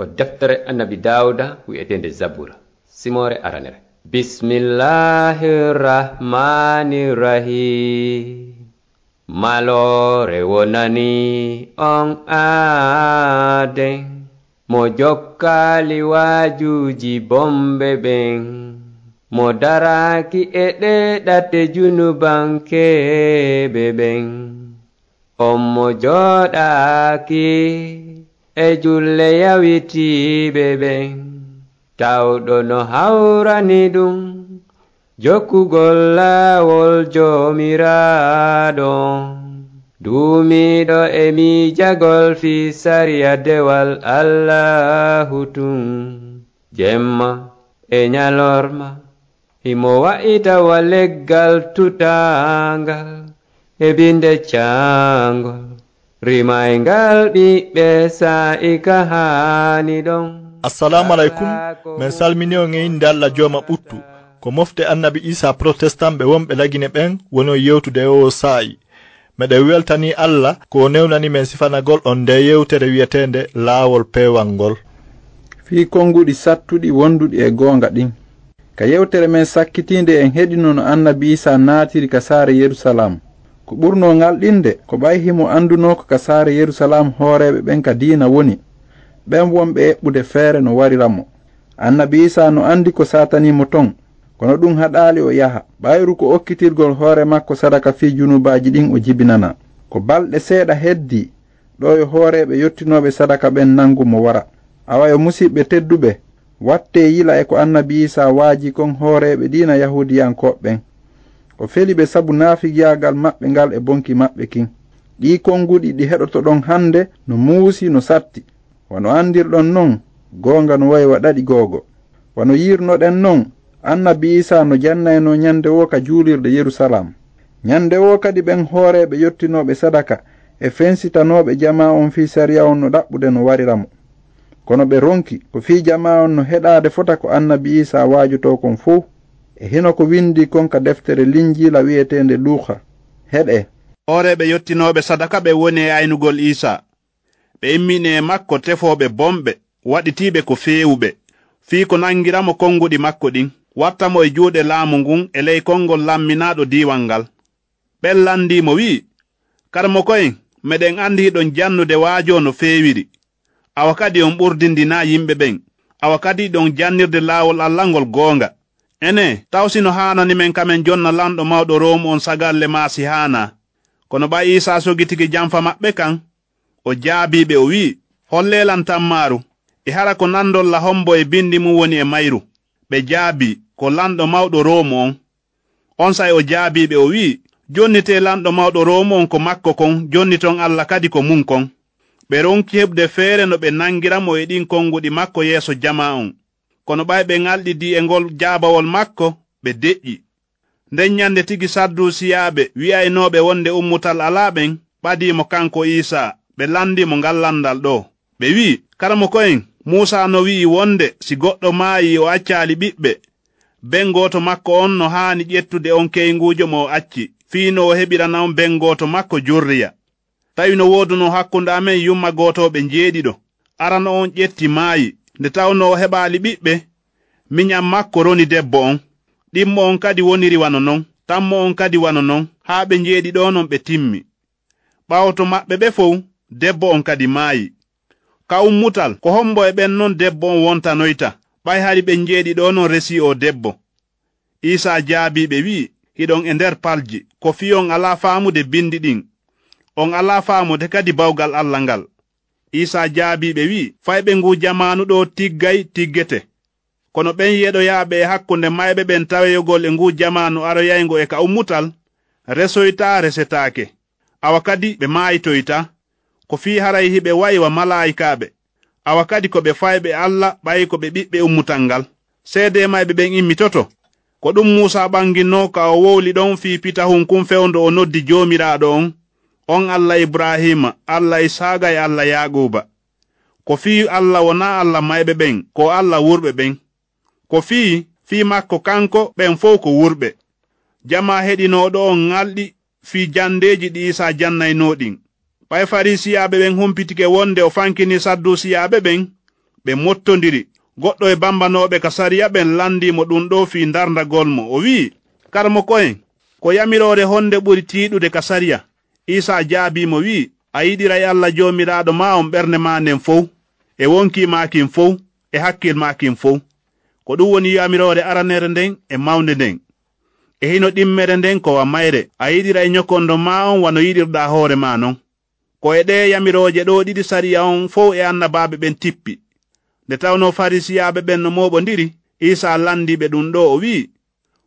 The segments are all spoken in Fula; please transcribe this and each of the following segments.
ko deftere annabi dawuda wi'etende zabura. Simore aranere. Bismillahi rahmani rahim malore wonani on aaden mo jokkali wajuji bombe ɓen mo daraki e ɗe ɗate junubankeɓe ɓen on mo joɗaki e julle yawitiɓe ɓen tawɗo no hawrani ɗum. Jokkugol laawol jomiraɗo duumiɗo e miijagol fi sariya dewal allahu tun. Jemma e nyalorma himo wa'itawa leggal tutangal e binde cangol rimaygal ɓiɓɓe sa'ika haani ɗon. Assalamu aleykum min salmini on e inde allah jooma ɓuttu. Ko mofte annabi isa protestant ɓe wonɓe lagine ɓen woni yewtude o saa'i meɗen weltani allah ko newnani men sifanagol on nde yewtere wiyetende laawol peewal ngol. Fii konnguɗi sattuɗi wonduɗi e goonga ɗin. Ka yewtere men sakkitinde en heɗino no annabi isa naatiri ka saare yerusalama ko ɓurno ngalɗinde ko ɓayhimo anduno ko ka saare yerusalam hooreɓe ɓen ka diina woni ɓen wonɓe eɓɓude feere no wariramo. Annabi isa no andi ko satanimo ton kono ɗum haɗali o yaha ɓayru ko okkitirgol hoore makko sadaka fi junubaji ɗin o jibinana. Ko balɗe seeɗa heddi ɗo yo hooreɓe yettinoɓe sadaka ɓen nangu mo wara. Awa yo musidɓe tedduɓe watte yila e ko annabi isa waaji kon hooreɓe ɗina yahudiyankoɓɓen o feli ɓe sabu naafigiyagal maɓɓe ngal e bonki maɓɓe kin. Ɗi konnguɗi ɗi heɗoto ɗon hannde no muusi no satti. Wano andirɗon noon goonga no wayi waɗaɗi googo. Wano yirnoɗen noon annabi isa no jannayno ñannde wo ka juulirde yerusalam ñannde wo kadi ɓen hooreɓe yettinoɓe sadaka e fensitanoɓe jama on fii sariya on no ɗaɓɓude no wariramo kono ɓe ronki ko fii jama on no heɗade fota ko annabi isa waajuto kon fof e hino ko windi kon ka deftere linjila wi'etende luuka. Heɗe hooreɓe yottinoɓe sadaka ɓe woni e aynugol isa ɓe immini e makko tefoɓe bomɓe waɗitiɓe ko feewuɓe. Fii ko nangiramo konnguɗi makko ɗin wattamo e juuɗe laamu ngun e ley konngol lamminaɗo diwal ngal. Ɓen landimo wi'i karmo koyen meɗen andiɗon jannude waajo no feewiri. Awa kadi on ɓurdindina yimɓe ɓen. Awa kadi ɗon jannirde laawol allah ngol goonga. Ene taw sino haananimen kamen jonna lamɗo mawɗo rom on sagalle maasi haana kono ɓa isa sogitigi jamfa maɓɓe kan? O jaabiɓe o wi'i hollelan tammaaru e hara ko nandolla hombo e bindi mum woni e mayru. Ɓe jaabi ko lanɗo mawɗo roomu on. On say o jaabiɓe o wi'i jonnite lanɗo mawɗo roomu on ko makko kon jonni ton allah kadi ko mum kon. Ɓe ronki heɓde feere no ɓe nangiramo e ɗin konnguɗi makko yeeso jama on kono ɓay ɓe ŋalɗidi e ngol jaabawol makko ɓe deƴƴi nden nyande tigi saddusiyaaɓe wi'aynoɓe wonde ummutal alaaɓen ɓadimo kanko iisaa ɓe landimo ngal landal ɗo. Ɓe wi'i karamo koyen musa no wi'i wonde si goɗɗo maayi o accali ɓiɓɓe. Ben goto makko on no haani ƴettude on keynguujo mo o acci. Fiino o heɓirana on ben goto makko jurriya. Tawi no wooduno hakkunde amen yumma gotoɓe jeeɗiɗo arano on ƴetti maayi nde tawno o heɓali ɓiɓɓe miñam makko roni debbo on. Ɗimmo on kadi woniri wano non tammo on kadi wano non haa ɓe njeeɗi ɗo non ɓe timmi. Ɓawto maɓɓe ɓe fow debbo on kadi maayi. Ka ummutal ko hombo e ɓen non debbo on wontanoyta ɓay hari ɓen njeeɗi ɗo non resi o debbo. Isa jaabiɓe wi'i hiɗon e nder palji ko fiyon on alaa faamude bindi ɗin. On alaa faamude kadi bawgal allah ngal. isa jaabiɓe wi'i fayɓe ngu jamanu ɗo tiggay tiggete. Kono ɓen yeɗoyaɓe e hakkunde mayɓe ɓen taweyogol e ngu jamanu aroyaygo e ka ummutal resoyta resetaake awa kadi ɓe maayitoyta ko fii haray hiɓe wayiwa malaayikaɓe awa kadi ko ɓe fayɓe allah ɓayi ko ɓe ɓiɓɓe ummutal ngal. Seede mayɓe ɓen immitoto ko ɗum musa ɓanginno ka o wowli ɗon fii pitahun kum fewndo o noddi joomiraaɗo on on allah ibrahima allah isaga e allah yaquba ko fii allah wona allah mayɓe ɓen ko allah wurɓe ɓen ko fii fii makko kanko ɓen fof ko wurɓe jama heɗinoɗo on ŋalɗi fii jandeji ɗi isa jannaynoɗin ɓay farisiyaɓe ɓen humpitike wonde o fankini saddusiyaɓe ɓen ɓe mottodiri goɗɗo e bambanoɓe ka sariya ɓen landimo ɗum ɗo fi dardagol mo o wi'i karmo koyen ko yamirore honde ɓuri tiɗude ka sariya isa jaabimo wi'i a yiɗiray allah joomiraaɗo ma on ɓernde ma nden fow e wonkimakin fow e hakkil makin fow. Ko ɗum woni yamirore aranere nden e mawnde nden. E hino ɗimmere nden ko wammayre a yiɗira e ñokondo ma on wano yiɗirɗa hoore ma non. Ko e ɗe yamirooje ɗo ɗiɗi sariya on fow e annabaaɓe ɓen tippi. Nde tawno farisiyaaɓe ɓen no mooɓondiri isa landiɓe ɗum ɗo o wi'i?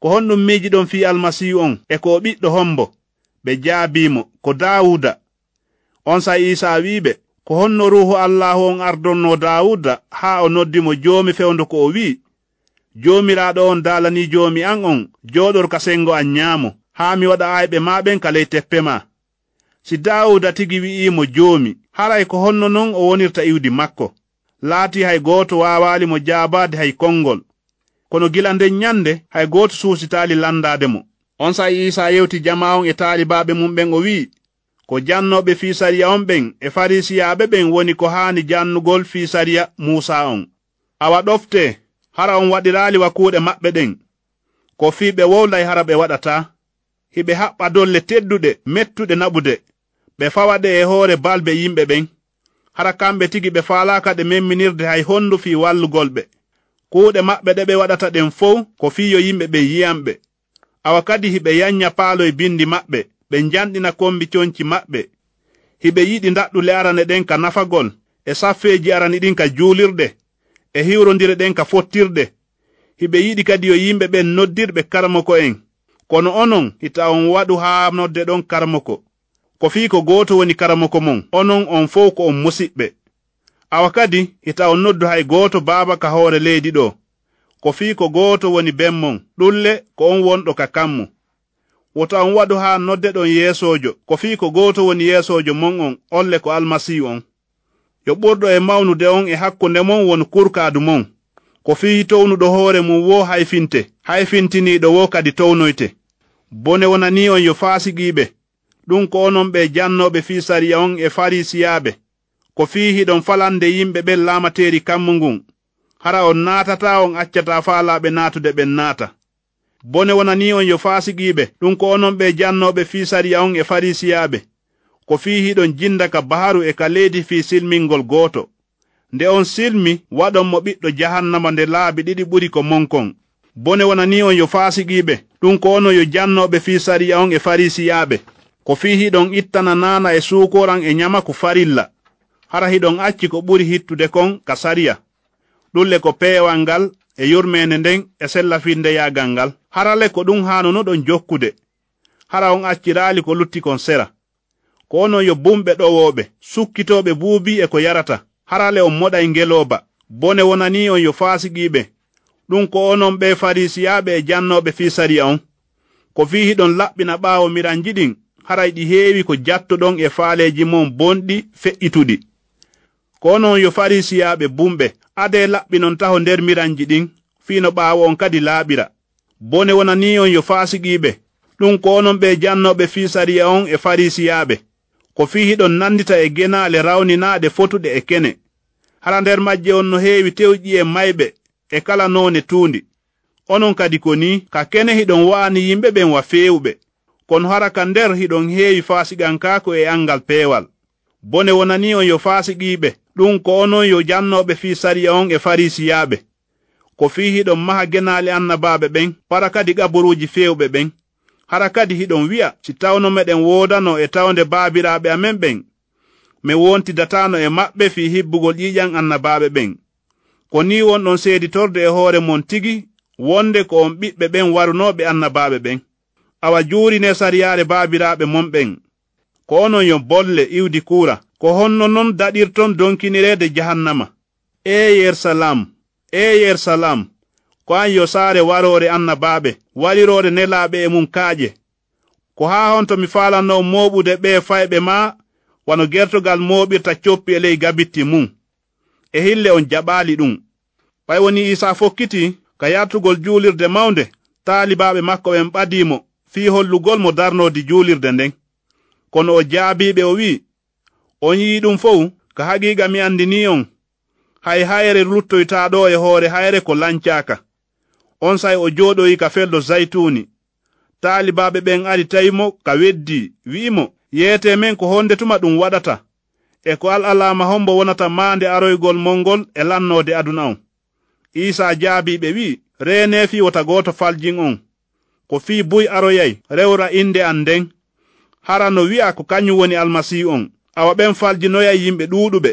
Ko honɗum miiji ɗon fi almasihu on e ko o ɓiɗɗo hombo? ɓe jaabimo ko daawuda. On sa isa wiɓe ko honno ruhu allahu on ardonno daawuda haa o noddimo joomi fewndo ko o wi'i joomiraaɗo on daalani joomi an on jooɗor ka sengo an nyaamo haa mi waɗa ayɓe maɓen ka ley teppe ma si daawuda tigi wi'imo joomi haray ko honno non o wonirta iwdi makko. Laati hay gooto waawali mo jaabaade hay konngol. Kono gila nden nyannde hay gooto suusitaali landaade mo. on sayi isa yewti jama on e taalibaɓe mum ɓen o wi'i ko jannoɓe fi sariya on ɓen e farisiyaɓe ɓen woni ko haani jannugol fi sariya musa on. Awa ɗofte hara on waɗirali wakuuɗe maɓɓe ɗen. Ko fi ɓe wowlay hara ɓe waɗata hiɓe haɓɓa dolle tedduɗe mettuɗe naɓude. Ɓe fawa ɗe e hoore balbe yimɓe ɓen. Hara kamɓe tigi ɓe faalaka ɗe memminirde hay hondu fii wallugol ɓe. Kuuɗe maɓɓe ɗe ɓe waɗata ɗen fow ko fiyo yimɓe ɓen yiyamɓe awa kadi hiɓe yannya paaloye bindi maɓɓe ɓe janɗina kombi coñci maɓɓe. Hiɓe yiɗi ndaɗɗule arane ɗen ka nafagol e saffeeji arani ɗin ka juulirɗe e hiwrondire ɗen ka fottirɗe. Hiɓe yiɗi kadi yo yimɓe ɓen noddirɓe karmoko en. Kono onon hita on waɗu haa nodde ɗon karmoko. Ko fii ko gooto woni karmoko mon onon on fof ko on musiɓɓe. Awa kadi hita on noddu hay gooto baaba ka hoore leydi ɗo. Ko fii ko gooto woni bemmon ɗulle ko on wonɗo ka kammu. Wota on waɗu haa nodde ɗon yeesoojo ko fii ko gooto woni yeesoojo mon on olle ko almasihu on. Yo ɓurɗo e mawnude on e hakkunde mon woni kurkaadu mon. Ko fii townuɗo hoore mum wo hayfinte hayfintiniiɗo wo kadi townoyte. Bone wonani on yo faasigiiɓe. Ɗum ko onon ɓe jannoɓe fii sariya on e farisiyaaɓe ko fii hiɗon falande yimɓe ɓen laamateeri kammu ngun hara on naatata on accata faalaaɓe naatude ɓen naata. Bone wonani on yo faasigiiɓe ɗum ko onon ɓe jannooɓe fii sariya on e farisiyaaɓe ko fii hiɗon jinda ka baharu e ka leydi fii silmingol gooto. Nde on silmi waɗon mo ɓiɗɗo jahannama nde laabi ɗiɗi ɓuri ko monkon. Bone wonani on yo faasigiiɓe ɗum ko ono yo jannooɓe fii sariya on e farisiyaaɓe ko fii hiɗon ittana naana e suukoran e nyama ko farilla. Hara hiɗon acci ko ɓuri hittude kon ka sariya ɗulle ko peewal ngal e yurmede nden e sellafinde yagal ngal. Harale ko ɗum hanunoɗon jokkude. Hara on accirali ko lutti kon sera. Ko onon yo bumɓe ɗowoɓe sukkitoɓe buubi e ko yarata. Harale on moɗay ngeloba bone wonani on yo fasigiɓe ɗum ko onon ɓe farisiyaɓe e jannoɓe fi sariya on. Ko fihiɗon laɓɓina ɓaawo miranji ɗin haray ɗi heewi ko jattuɗon e faaleeji mon bonɗi feƴƴituɗi ko onon yo farisiyaaɓe bumɓe ade laɓɓinonta taho nder miranji ɗin fino ɓaawo on kadi laaɓira. Bone wonani on yo faasiqiiɓe ɗum ko onon ɓe jannoɓe fi sariya on e farisiyaɓe ko fi hiɗon nandita e genaale rawninaaɗe fotuɗe e kene. Hara nder majje on no heewi tewƴi e mayɓe e kala noone tuundi. Onon kadi ko ni ka kene hiɗon waani yimɓe ɓen wa feewɓe. Kono hara ka nder hiɗon heewi faasigankaako e angal peewal. Bone wonani on yo faasigiiɓe. ɗum ko onon yo jannoɓe fii sariya on e farisiyaɓe. Ko fii hiɗon maha genali annabaɓe ɓen para kadi gaburuuji feewɓe ɓen. Hara kadi hiɗon wi'a si tawno meɗen woodano e tawnde baabiraɓe amen ɓen. Mi wontidatano e maɓɓe fi hibbugol ƴiƴan annabaɓe ɓen. Ko ni wonɗon seeditorde e hoore mon tigi wonde ko on ɓiɓɓe ɓen warunoɓe annabaɓe ɓen. Awa juurine sariyaare baabiraɓe mon ɓen. Ko onon yo bolle iwdi kuura ko honno non daɗirton donkinirede jahannama. E yerusalam e yerusalam ko an yo saare warore annabaɓe walirore nelaɓe e mum kaaƴe ko haa hon to mi faalanno moɓude ɓe fayɓe ma wano gertogal moɓirta coppi e ley gabitti mum. E hille on jaɓaali ɗum. Ɓay woni isa fokkiti ka yartugol juulirde mawnde taalibaɓe makko ɓen ɓadiimo fii hollugol mo darnoodi juulirde nden kono o jaabiɓe o wi'i on yii ɗum fow ka haqiiqa mi anndini on. Hay hayre luttoytaɗo e hoore hayre ko lancaka on say o jooɗoyi ka feldo zaytuni taalibaɓe ɓen ari tawimo ka weddi wi'imo yeete men ko honde tuma ɗum waɗata e ko al alama hombo wonata maande aroygol molngol e lannode aduna on. Isa jaabiiɓe wi'i reenee fi wota gooto faljin on. Ko fi buy aroyay rewra innde an nden hara no wi'a ko kañum woni almasihu on. Awa ɓen faljinoyay yimɓe ɗuuɗuɓe.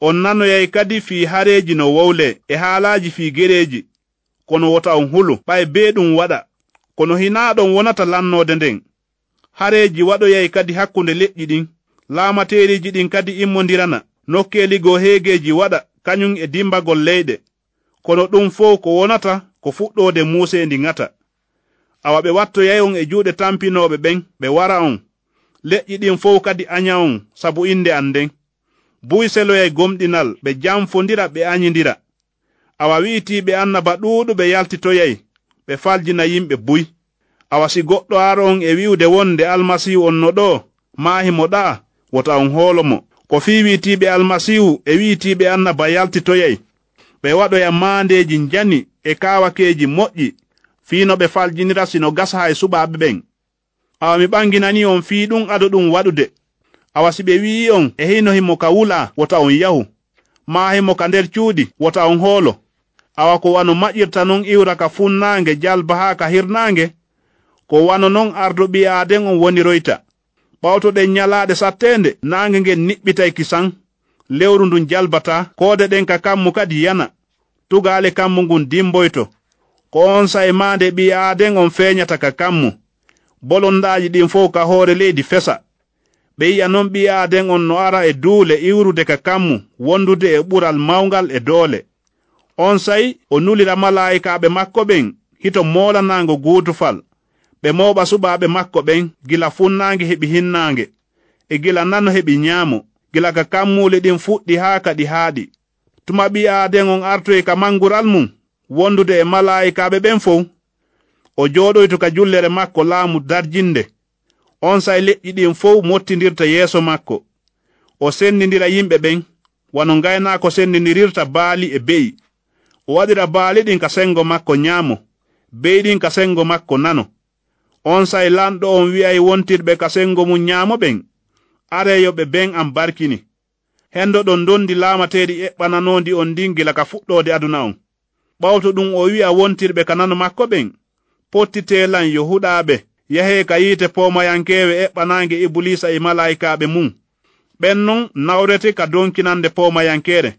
On nanoyay kadi fii hareeji no wowle e haalaaji fii gereeji. Kono wota on hulu ɓay bee ɗum waɗa. Kono hinaaɗon wonata lannoode nden. Hareeji waɗoyay kadi hakkunde leƴƴi ɗin. Laamateeriji ɗin kadi immondirana nokkeeligo heegeeji waɗa kañum e dimbagol leyɗe. Kono ɗum fof ko wonata ko fuɗɗoode muusendi ŋata awa ɓe wattoyay on e juuɗe tampinoɓe ɓen ɓe wara on. Leƴƴi ɗin fof kadi aña on sabu inde an nden buyseloya e gomɗinal ɓe jamfodira ɓe añidira. Awa wi'itiɓe annaba ɗuuɗuɓe yaltitoyay ɓe faljina yimɓe buy. Awa si goɗɗo ara on e wi'ude wonde almasihu on no ɗo maahimo ɗa'a wota on hoolomo ko fi wi'itiɓe almasihu e wi'itiɓe annaba yaltitoyay ɓe waɗoya maandeji njani e kawakeji moƴƴi. Fiino ɓe faljinira sino gasa hay suɓaɓe ɓen awa mi ɓanginani on fii ɗum aɗo ɗum waɗude awa si ɓe wi'i on e hino himo ka wula wota on yahu. Ma himo ka nder cuuɗi wota on hoolo awa ko wano maƴirta non iwra ka funnaange jalba haa ka hirnaange ko wano non ardo ɓi aaden on woniroyta ɓawtoɗen nyalaaɗe sattende naange ngen niɓɓitay kisan lewru ndun jalbata koode ɗen ka kammu kadi yana. Tugaale kammu ngun dimboyto ko on sayma maande ɓi aaden on feeñata ka kammu. Bolondaji ɗin fof ka hoore leydi fesa. Ɓe yi'a noon ɓi aaden on no ara e duule iwrude ka kammu wondude e ɓural mawngal e doole. On sayi o nulira malayikaɓe makko ɓen hito moolanaango guutufal. Ɓe mooɓa suɓaaɓe makko ɓen gila funnaange heɓi hinnaange. E gila nano heɓi nyaamo gila ka kammuule ɗin fuɗɗi haa kaɗi haaɗi. Tuma ɓi aaden on artoy ka mangural mum wondude e malaa'ikaaɓe ɓen fow. O jooɗoyto ka jullere makko laamu darjinde. On say leƴƴi ɗin fow mottidirta yeeso makko. O sendindira yimɓe ɓen wano ngaynaako sendindirirta baali e be'i. O waɗira baali ɗin ka sengo makko nyaamo be'i ɗin ka sengo makko nano. On say lanɗo on wi'ay wontirɓe ka sengo mum nyaamo ɓen areyoɓe ben am barkini. Hendo ɗon dondi laamateeɗi eɓɓananondi on ndin gila ka fuɗɗode aduna on ɓawto ɗum o wi'a wontirɓe kanano makko ɓen pottitelan yo huɗaɓe yehe ka yiite pomayankewe eɓɓanange ibulisa e, e malaikaɓe mum. Ɓen non nawrete ka donkinande pomayankere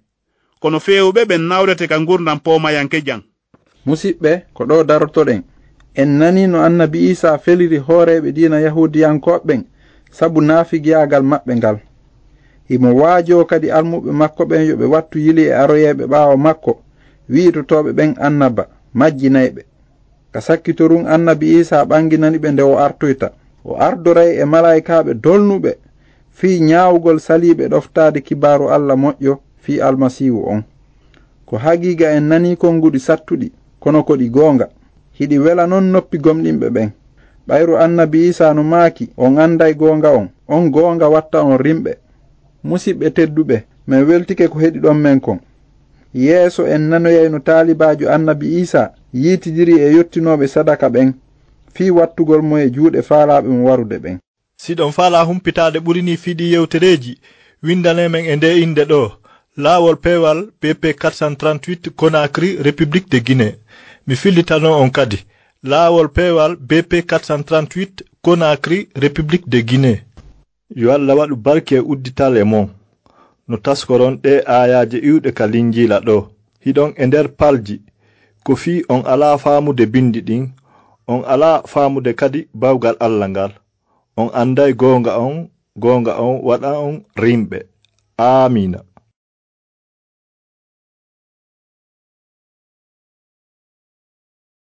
kono fewuɓe ɓen nawrete ka gurdam pomayanke jan musidɓe ko ɗo darotoɗen en nani no annabi isa feliri hooreɓe dina yahudiyankoɓɓen sabu naafigiyagal maɓɓe ngal. Himo waajo kadi almuɓe makko ɓen yo ɓe wattu yili e aroyeɓe ɓaawa makko. wiitotoɓe ɓen annaba majjinayɓe. Ka sakkitorun annabi isa ɓanginani ɓe nde o artoyta. O ardoray e malaikaɓe dolnuɓe fii ñaawugol saliɓe ɗoftade kibaru allah moƴƴo fii almasihu on. Ko hagiga en nani konnguɗi sattuɗi kono ko ɗi goonga. Hiɗi wela non noppi gomɗinɓe ɓen. Ɓayru annabi isa no maaki on anday goonga on. On goonga watta on rimɓe. Musidɓe tedduɓe min weltike ko heɗi ɗon men kon. yeeso en nanoyay no taalibajo annabi isa yiitidiri e yettinoɓe sadaka ɓen fii wattugol mo e juuɗe faalaɓe mo warude ɓen. Siɗon faala humpitade ɓurini fiiɗi yewtereji windanemen e nde inde ɗo. Laawol peewal bp 438 conacry république de guinée. Mi fillitano on kadi. Laawol peewal bp 438 conacry république de guinée. Yo allah waɗu barke e uddital e mon. no taskoron ɗe ayaji iwɗe ka linjila ɗo. Hiɗon e nder palji ko fii on ala faamude bindi ɗin on ala faamude kadi bawgal allah ngal. On anday goonga on goonga on waɗa on rimɓe. Amina